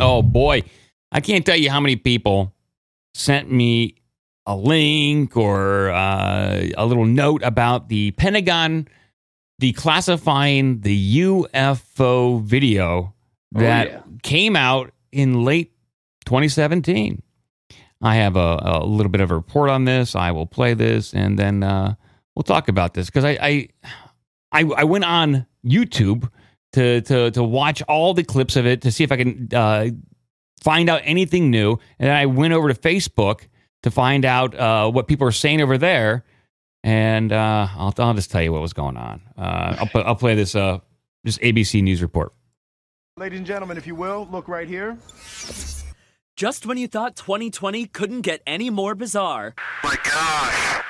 Oh boy, I can't tell you how many people sent me a link or uh, a little note about the Pentagon declassifying the UFO video that yeah. came out in late 2017. I have a, a little bit of a report on this. I will play this and then uh, we'll talk about this because I, I, I I went on YouTube to to to watch all the clips of it to see if I can uh, find out anything new. And then I went over to Facebook to find out uh, what people are saying over there. And uh, I'll, I'll just tell you what was going on. Uh, I'll, I'll play this uh, this ABC News report. Ladies and gentlemen, if you will, look right here. Just when you thought 2020 couldn't get any more bizarre. My gosh.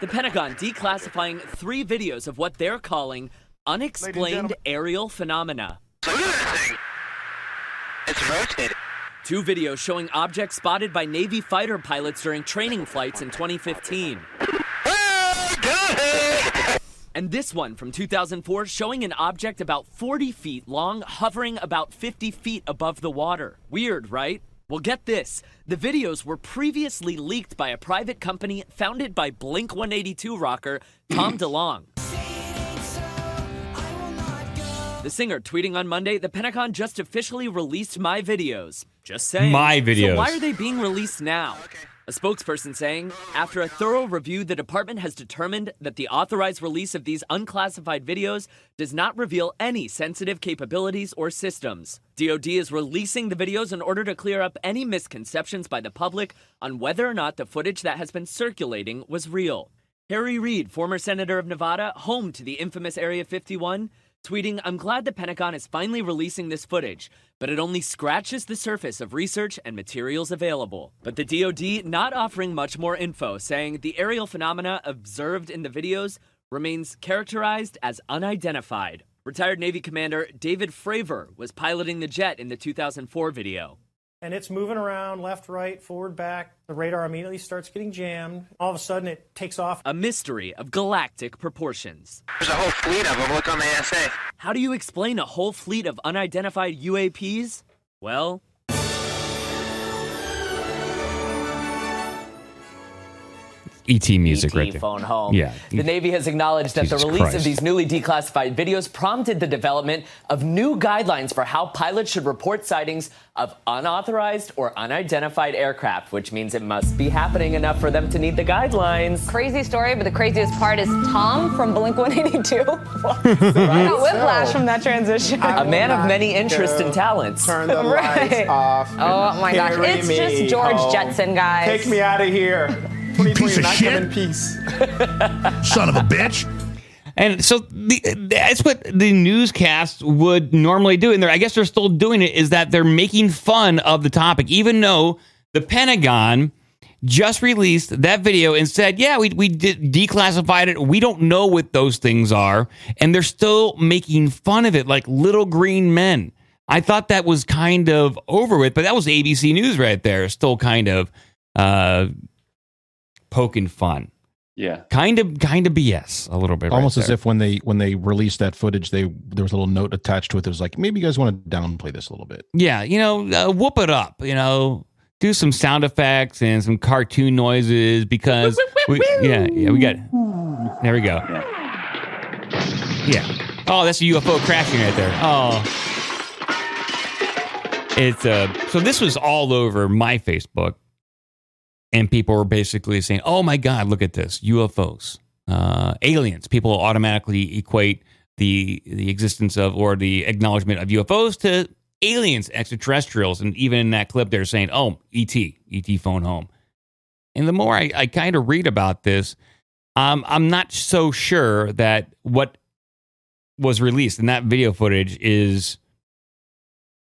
The Pentagon declassifying three videos of what they're calling unexplained aerial phenomena. So look at that thing. It's rotating. Two videos showing objects spotted by Navy fighter pilots during training flights in 2015. Oh, got it. And this one from 2004 showing an object about 40 feet long hovering about 50 feet above the water. Weird, right? Well, get this. The videos were previously leaked by a private company founded by Blink 182 rocker Tom DeLonge. The singer tweeting on Monday, the Pentagon just officially released my videos. Just saying. My videos. So why are they being released now? A spokesperson saying, after a thorough review, the department has determined that the authorized release of these unclassified videos does not reveal any sensitive capabilities or systems. DoD is releasing the videos in order to clear up any misconceptions by the public on whether or not the footage that has been circulating was real. Harry Reid, former senator of Nevada, home to the infamous Area 51, tweeting, I'm glad the Pentagon is finally releasing this footage, but it only scratches the surface of research and materials available. But the DoD not offering much more info, saying the aerial phenomena observed in the videos remains characterized as unidentified. Retired Navy Commander David Fravor was piloting the jet in the 2004 video. And it's moving around left, right, forward, back. The radar immediately starts getting jammed. All of a sudden, it takes off. A mystery of galactic proportions. There's a whole fleet of them. Look on the ASA. How do you explain a whole fleet of unidentified UAPs? Well, ET music ET right there. Phone home. Yeah. The Navy has acknowledged that Jesus the release Christ. of these newly declassified videos prompted the development of new guidelines for how pilots should report sightings of unauthorized or unidentified aircraft, which means it must be happening enough for them to need the guidelines. Crazy story, but the craziest part is Tom from Blink 182. I got whiplash from that transition. A man of many interests and talents. Turn the Right. lights off. Oh my gosh, it's me just George home. Jetson, guys. Take me out of here. 2020 Piece of shit. come in peace. Son of a bitch. And so the, that's what the newscasts would normally do. And I guess they're still doing it is that they're making fun of the topic, even though the Pentagon just released that video and said, yeah, we, we did declassified it. We don't know what those things are. And they're still making fun of it like little green men. I thought that was kind of over with, but that was ABC News right there. Still kind of uh, poking fun. Yeah. Kind of, kind of BS a little bit. Almost right as if when they when they released that footage, they there was a little note attached to it that was like, maybe you guys want to downplay this a little bit. Yeah, you know, uh, whoop it up. You know, do some sound effects and some cartoon noises because we, yeah, yeah, we got. it. There we go. Yeah. Oh, that's a UFO crashing right there. Oh. It's uh so this was all over my Facebook and people were basically saying, "Oh my god, look at this. UFOs. Uh aliens." People automatically equate the the existence of or the acknowledgement of UFOs to aliens, extraterrestrials, and even in that clip they're saying, "Oh, ET, ET phone home." And the more I, I kind of read about this, um, I'm not so sure that what was released in that video footage is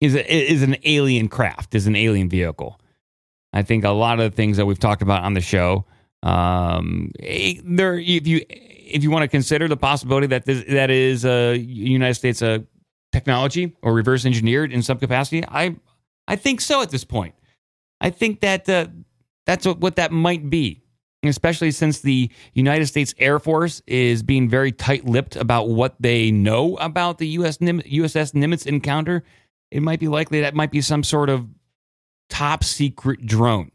is a, is an alien craft, is an alien vehicle. I think a lot of the things that we've talked about on the show, um, eh, there if you if you want to consider the possibility that this, that is a United States uh, technology or reverse engineered in some capacity, I I think so at this point. I think that uh, that's what, what that might be. especially since the United States Air Force is being very tight-lipped about what they know about the US Nim- USS Nimitz encounter. It might be likely that might be some sort of top secret drone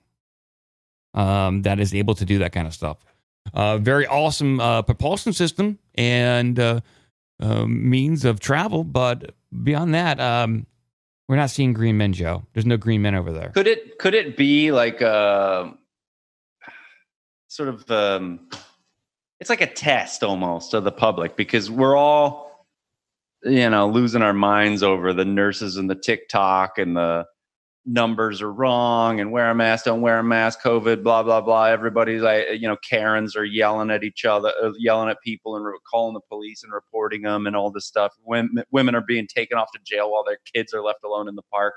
um, that is able to do that kind of stuff. Uh, very awesome uh, propulsion system and uh, uh, means of travel, but beyond that, um, we're not seeing green men, Joe. There's no green men over there. Could it could it be like a sort of um, it's like a test almost of the public because we're all you know losing our minds over the nurses and the TikTok and the numbers are wrong and wear a mask, don't wear a mask, COVID, blah blah blah. Everybody's like you know Karens are yelling at each other, uh, yelling at people and calling the police and reporting them and all this stuff. Women women are being taken off to jail while their kids are left alone in the park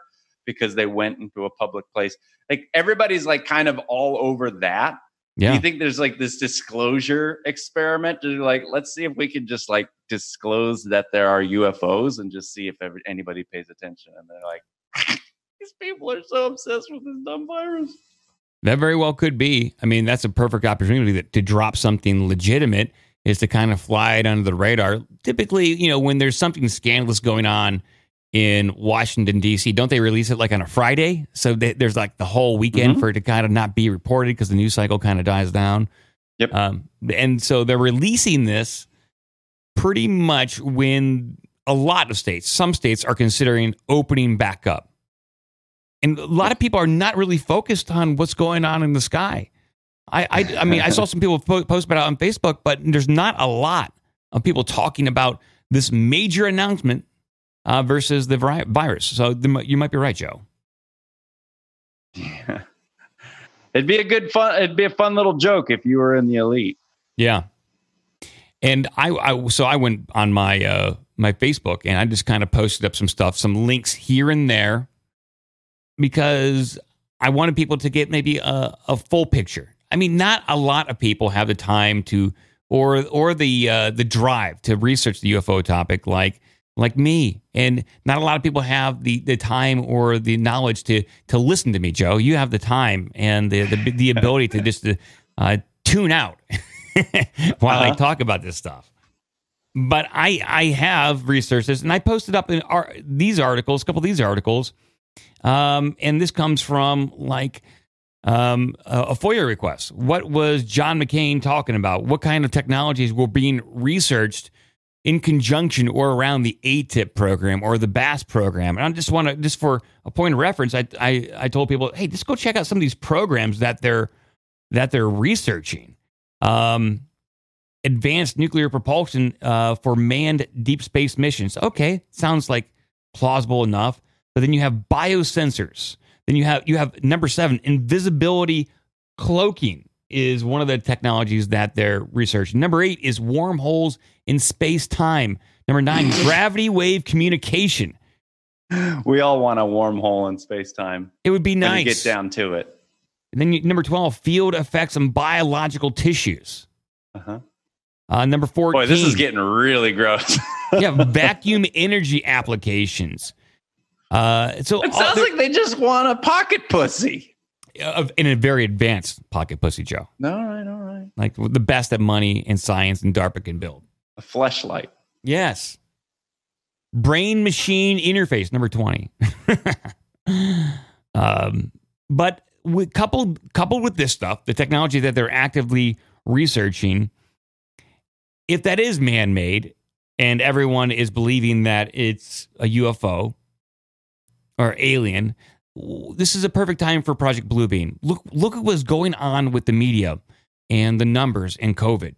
because they went into a public place. Like everybody's like kind of all over that. Do Yeah. you think there's like this disclosure experiment to like let's see if we can just like disclose that there are UFOs and just see if every, anybody pays attention and they're like these people are so obsessed with this dumb virus. That very well could be. I mean, that's a perfect opportunity to, to drop something legitimate is to kind of fly it under the radar. Typically, you know, when there's something scandalous going on in Washington D.C., don't they release it like on a Friday? So they, there's like the whole weekend Mhm. for it to kind of not be reported because the news cycle kind of dies down. Yep. Um, and so they're releasing this pretty much when a lot of states, some states are considering opening back up. And a lot of people are not really focused on what's going on in the sky. I, I, I mean, I saw some people post about it on Facebook, but there's not a lot of people talking about this major announcement uh, versus the vi- virus. So the, you might be right, Joe. Yeah. It'd be a good fun. It'd be a fun little joke if you were in the elite. Yeah. And I, I so I went on my uh, my Facebook and I just kind of posted up some stuff, some links here and there, because I wanted people to get maybe a, a full picture. I mean, not a lot of people have the time to or or the uh, the drive to research the UFO topic like like me, and not a lot of people have the the time or the knowledge to to listen to me. Joe, you have the time and the the, the ability to just uh, tune out while I Uh-huh. talk about this stuff. But I I have researched this, and I posted up in ar- these articles, a couple of these articles, um, and this comes from like um, a FOIA request. What was John McCain talking about? What kind of technologies were being researched in conjunction or around the ATIP program or the BASS program? And I just want to, just for a point of reference, I, I I told people, hey, just go check out some of these programs that they're that they're researching. Um, advanced nuclear propulsion uh, for manned deep space missions. Okay, sounds like plausible enough. But then you have biosensors. Then you have you have number seven, invisibility cloaking is one of the technologies that they're researching. Number eight is wormholes in space time. Number nine, gravity wave communication. We all want a wormhole in space time. It would be nice. get down to it. And then you, number twelve, field effects on biological tissues. Uh-huh. Uh, number fourteen. Boy, this is getting really gross. yeah, vacuum energy applications. Uh, so it sounds like they just want a pocket pussy. of in a very advanced pocket pussy, Joe. All right, all right. Like the best that money and science and DARPA can build. A fleshlight. Yes. Brain machine interface, number 20. um, but with, coupled, coupled with this stuff, the technology that they're actively researching, if that is man made and everyone is believing that it's a UFO or alien, this is a perfect time for Project Bluebeam. Look, look at what's going on with the media and the numbers and COVID.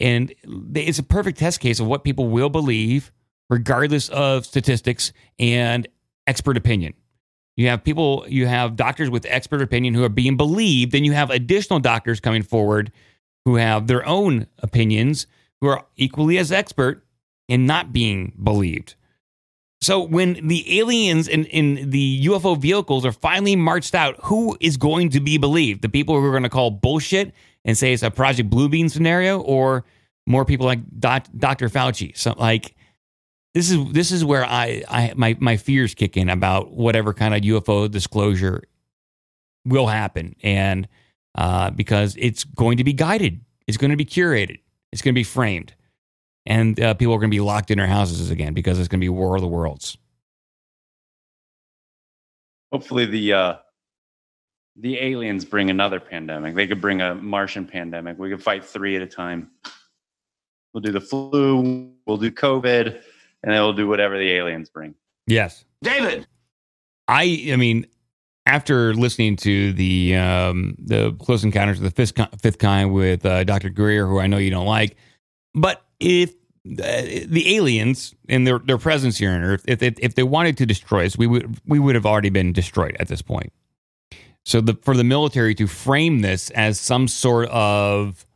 And it's a perfect test case of what people will believe, regardless of statistics and expert opinion. You have people, you have doctors with expert opinion who are being believed, and you have additional doctors coming forward who have their own opinions, who are equally as expert and not being believed. So when the aliens in, in the UFO vehicles are finally marched out, who is going to be believed? The people who are going to call bullshit and say it's a Project Bluebeam scenario, or more people like Doc, Dr. Fauci? So like this is this is where I, I my my fears kick in about whatever kind of UFO disclosure will happen. And uh, because it's going to be guided, it's going to be curated, it's going to be framed, and uh, people are going to be locked in their houses again because it's going to be War of the Worlds. Hopefully the uh the aliens bring another pandemic. They could bring a Martian pandemic. We could fight three at a time. We'll do the flu, we'll do COVID, and then we'll do whatever the aliens bring. Yes, David. I I mean, after listening to the um, the Close Encounters of the Fifth, Fifth Kind with uh, Doctor Greer, who I know you don't like, but if uh, the aliens and their their presence here on Earth, if, if if they wanted to destroy us, we would we would have already been destroyed at this point. So the for the military to frame this as some sort of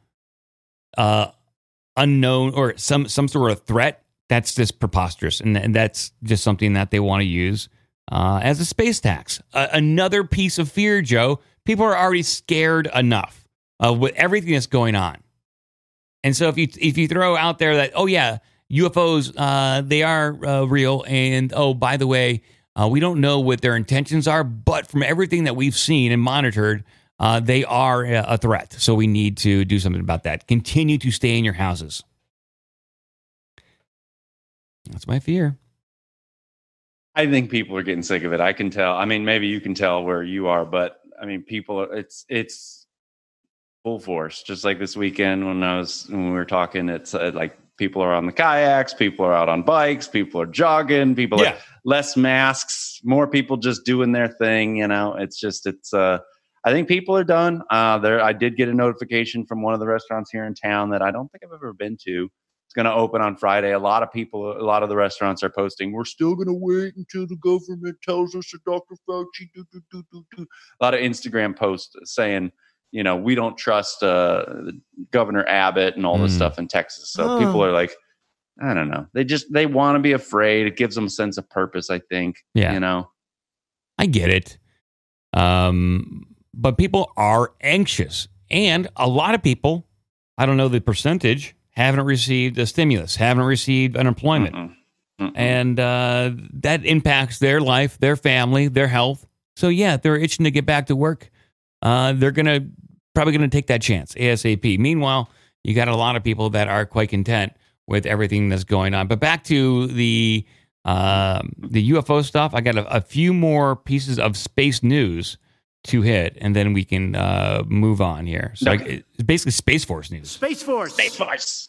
uh, unknown or some some sort of threat, that's just preposterous, and, and that's just something that they want to use uh, as a space tax. A- another piece of fear, Joe. People are already scared enough of with everything that's going on, and so if you if you throw out there that oh yeah UFOs uh, they are uh, real, and oh by the way uh, we don't know what their intentions are, but from everything that we've seen and monitored. Uh, they are a a threat, so we need to do something about that. Continue to stay in your houses. That's my fear. I think people are getting sick of it. I can tell. I mean, maybe you can tell where you are, but I mean, people are. It's it's full force. Just like this weekend when I was when we were talking, it's uh, like people are on the kayaks, people are out on bikes, people are jogging, people Yeah. are less masks, more people just doing their thing. You know, it's just it's. uh I think people are done. Uh, there, I did get a notification from one of the restaurants here in town that I don't think I've ever been to. It's going to open on Friday. A lot of people, a lot of the restaurants are posting. We're still going to wait until the government tells us that Dr. Fauci. Do, do, do, do, do. A lot of Instagram posts saying, you know, we don't trust uh, Governor Abbott and all this Mm. stuff in Texas. So Oh. people are like, I don't know. They just they want to be afraid. It gives them a sense of purpose. I think. Yeah. You know. I get it. Um, but people are anxious. And a lot of people, I don't know the percentage, haven't received a stimulus, haven't received unemployment. Mm-mm. Mm-mm. And uh, that impacts their life, their family, their health. So, yeah, they're itching to get back to work. Uh, they're going to probably going to take that chance ASAP. Meanwhile, you got a lot of people that are quite content with everything that's going on. But back to the um, the UFO stuff, I got a, a few more pieces of space news to hit, and then we can uh, move on here. So Okay. I- it's basically Space Force news. Space Force. Space Force.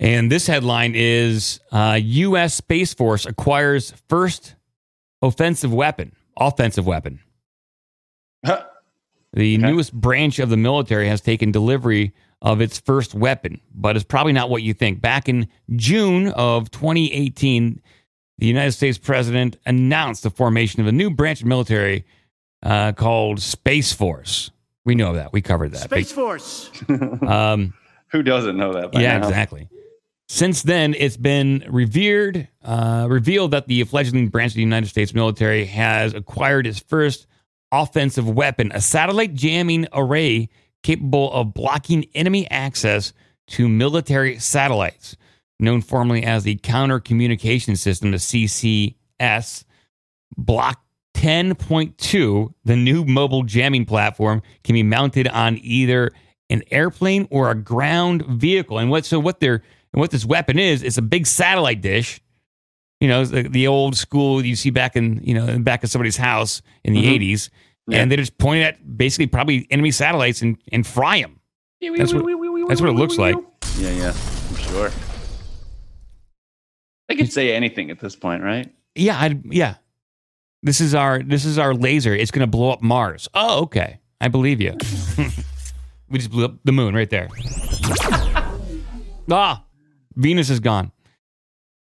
And this headline is uh, U.S. Space Force acquires first offensive weapon, offensive weapon. The Okay. newest branch of the military has taken delivery of its first weapon, but it's probably not what you think. Back in June of 2018, the United States president announced the formation of a new branch of military uh, called Space Force. We know that. We covered that. Space Force. Um, Who doesn't know that? By yeah, now? exactly. Since then, it's been revered, uh, revealed that the fledgling branch of the United States military has acquired its first offensive weapon, a satellite jamming array capable of blocking enemy access to military satellites, known formally as the Counter Communication System, the CCS. Block 10.2, the new mobile jamming platform, can be mounted on either an airplane or a ground vehicle. And what so what they're and what this weapon is, it's a big satellite dish. You know, the, the old school you see back in you know back of somebody's house in the Mhm. 80s, Yeah. and they just point at basically probably enemy satellites and and fry them. That's what, that's what it looks like. Yeah, yeah, I'm sure. They could say anything at this point, right? Yeah, I, yeah. This is our this is our laser. It's going to blow up Mars. Oh, okay. I believe you. we just blew up the moon right there. ah, Venus is gone.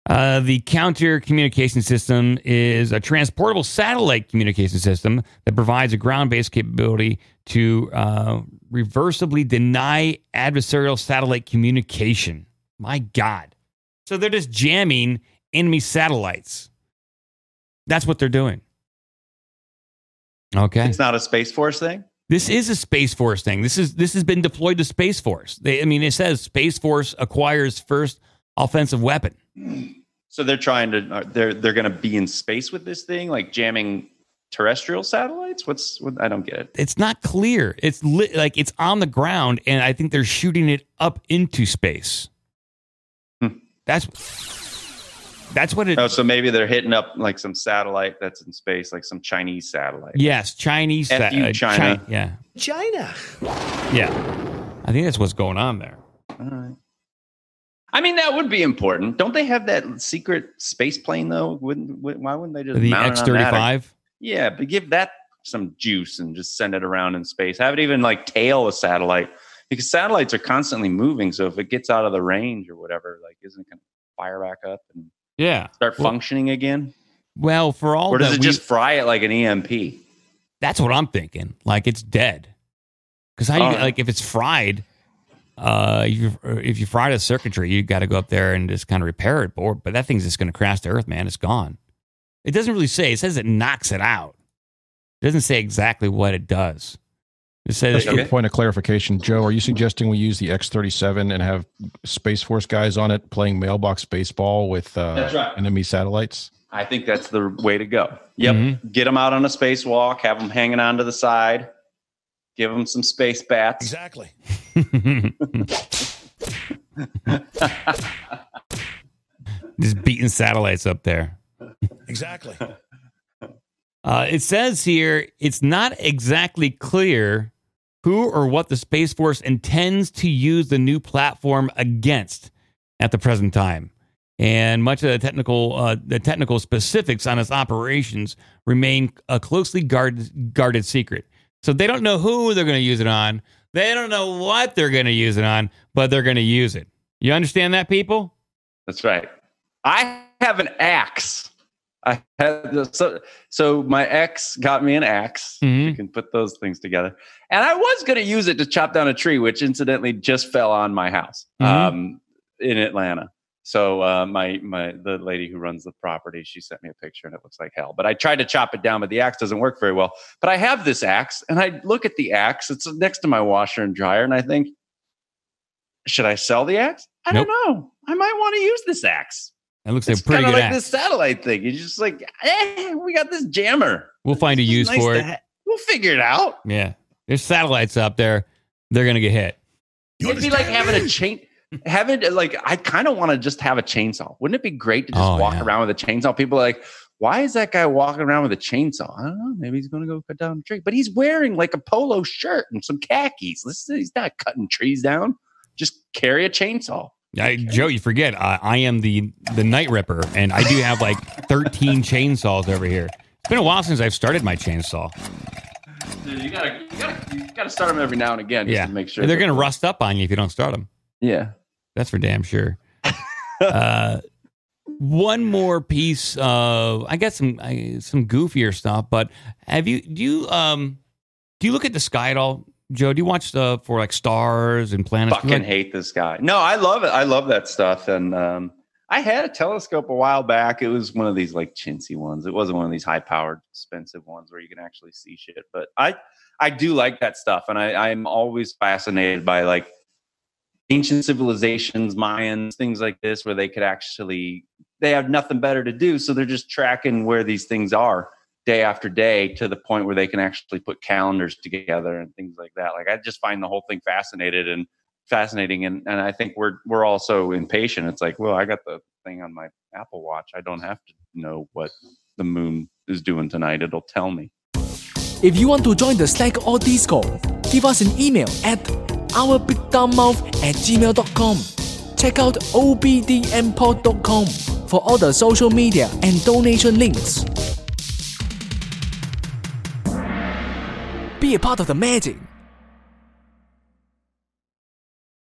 Uh, the counter communication system is a transportable satellite communication system that provides a ground based capability to uh, reversibly deny adversarial satellite communication. My God. So they're just jamming enemy satellites. That's what they're doing. Okay. It's not a Space Force thing. This is a Space Force thing. This is this has been deployed to Space Force. They, I mean, it says Space Force acquires first offensive weapon. So they're trying to. They're they're going to be in space with this thing, like jamming terrestrial satellites? What's what? I don't get it. It's not clear. It's li- like it's on the ground, and I think they're shooting it up into space. Hmm. That's that's what it. Oh, so maybe they're hitting up like some satellite that's in space, like some Chinese satellite. Yes, Chinese. Sa- you, uh, China. Chi- yeah, China. yeah. I think that's what's going on there. All right. I mean, that would be important. Don't they have that secret space plane though? Wouldn't wou- why wouldn't they just The X thirty five. Yeah, but give that some juice and just send it around in space. Have it even like tail a satellite because satellites are constantly moving. So if it gets out of the range or whatever, like isn't it going to fire back up and Yeah. start Well- functioning again? Well, for all Or does it we- just fry it like an EMP? That's what I'm thinking. Like it's dead. Because how oh. you All right. like if it's fried, uh, if you if you fried a circuitry, you got to go up there and just kind of repair it. Or but that thing's just going to crash to earth, man. It's gone. It doesn't really say. It says it knocks it out. It doesn't say exactly what it does. It says Just a point of clarification, Joe. Are you suggesting we use the X-37 and have Space Force guys on it playing mailbox baseball with uh, That's right. enemy satellites? I think that's the way to go. Yep. Mm-hmm. Get them out on a spacewalk, have them hanging on to the side, give them some space bats. Exactly. just beating satellites up there. Exactly. Uh, it says here it's not exactly clear who or what the Space Force intends to use the new platform against at the present time. And much of the technical, uh, the technical specifics on its operations remain a closely guarded, guarded secret. So they don't know who they're going to use it on. They don't know what they're going to use it on, but they're going to use it. You understand that, people? That's right. I have an axe. I had so so my ex got me an ax Mhm. You can put those things together, and I was going to use it to chop down a tree, which incidentally just fell on my house Mhm. um, in Atlanta. So uh, my my the lady who runs the property, she sent me a picture, and it looks like hell. But I tried to chop it down, but the axe doesn't work very well. But I have this axe, and I look at the axe. It's next to my washer and dryer, and I think, should I sell the axe? I Nope. don't know. I might want to use this axe. It looks like It's a pretty kind good of like act. this satellite thing. You're just like, eh, we got this jammer. We'll find a use nice for it. ha- we'll figure it out. Yeah. There's satellites up there. They're going to get hit. You It'd be like understand having a chain. Having like, I kind of want to just have a chainsaw. Wouldn't it be great to just Oh, walk yeah. around with a chainsaw? People are like, why is that guy walking around with a chainsaw? I don't know. Maybe he's going to go cut down a tree, but he's wearing like a polo shirt and some khakis. Listen, he's not cutting trees down. Just carry a chainsaw. I, Joe, you forget uh, I am the the night ripper, and I do have like 13 chainsaws over here. It's been a while since I've started my chainsaw. Dude, you gotta, you gotta, you gotta start them every now and again just yeah, to make sure they're that- going to rust up on you if you don't start them. Yeah. That's for damn sure. uh, one more piece of I got some I, some goofier stuff, but have you do you um do you look at the sky at all, Joe? Do you watch uh, for like stars and planets? fucking Like- hate this guy. No, I love it. I love that stuff. And um, I had a telescope a while back. It was one of these like chintzy ones. It wasn't one of these high powered, expensive ones where you can actually see shit. But I, I do like that stuff, and I, I'm always fascinated by like ancient civilizations, Mayans, things like this, where they could actually they have nothing better to do, so they're just tracking where these things are day after day to the point where they can actually put calendars together and things like that. Like I just find the whole thing fascinated and fascinating and, and I think we're we're also impatient. It's like, well, I got the thing on my Apple Watch. I don't have to know what the moon is doing tonight. It'll tell me. If you want to join the Slack or Discord, give us an email at ourbigdumbmouth at gmail.com. Check out obdmpod.com for all the social media and donation links. Be a part of the magic.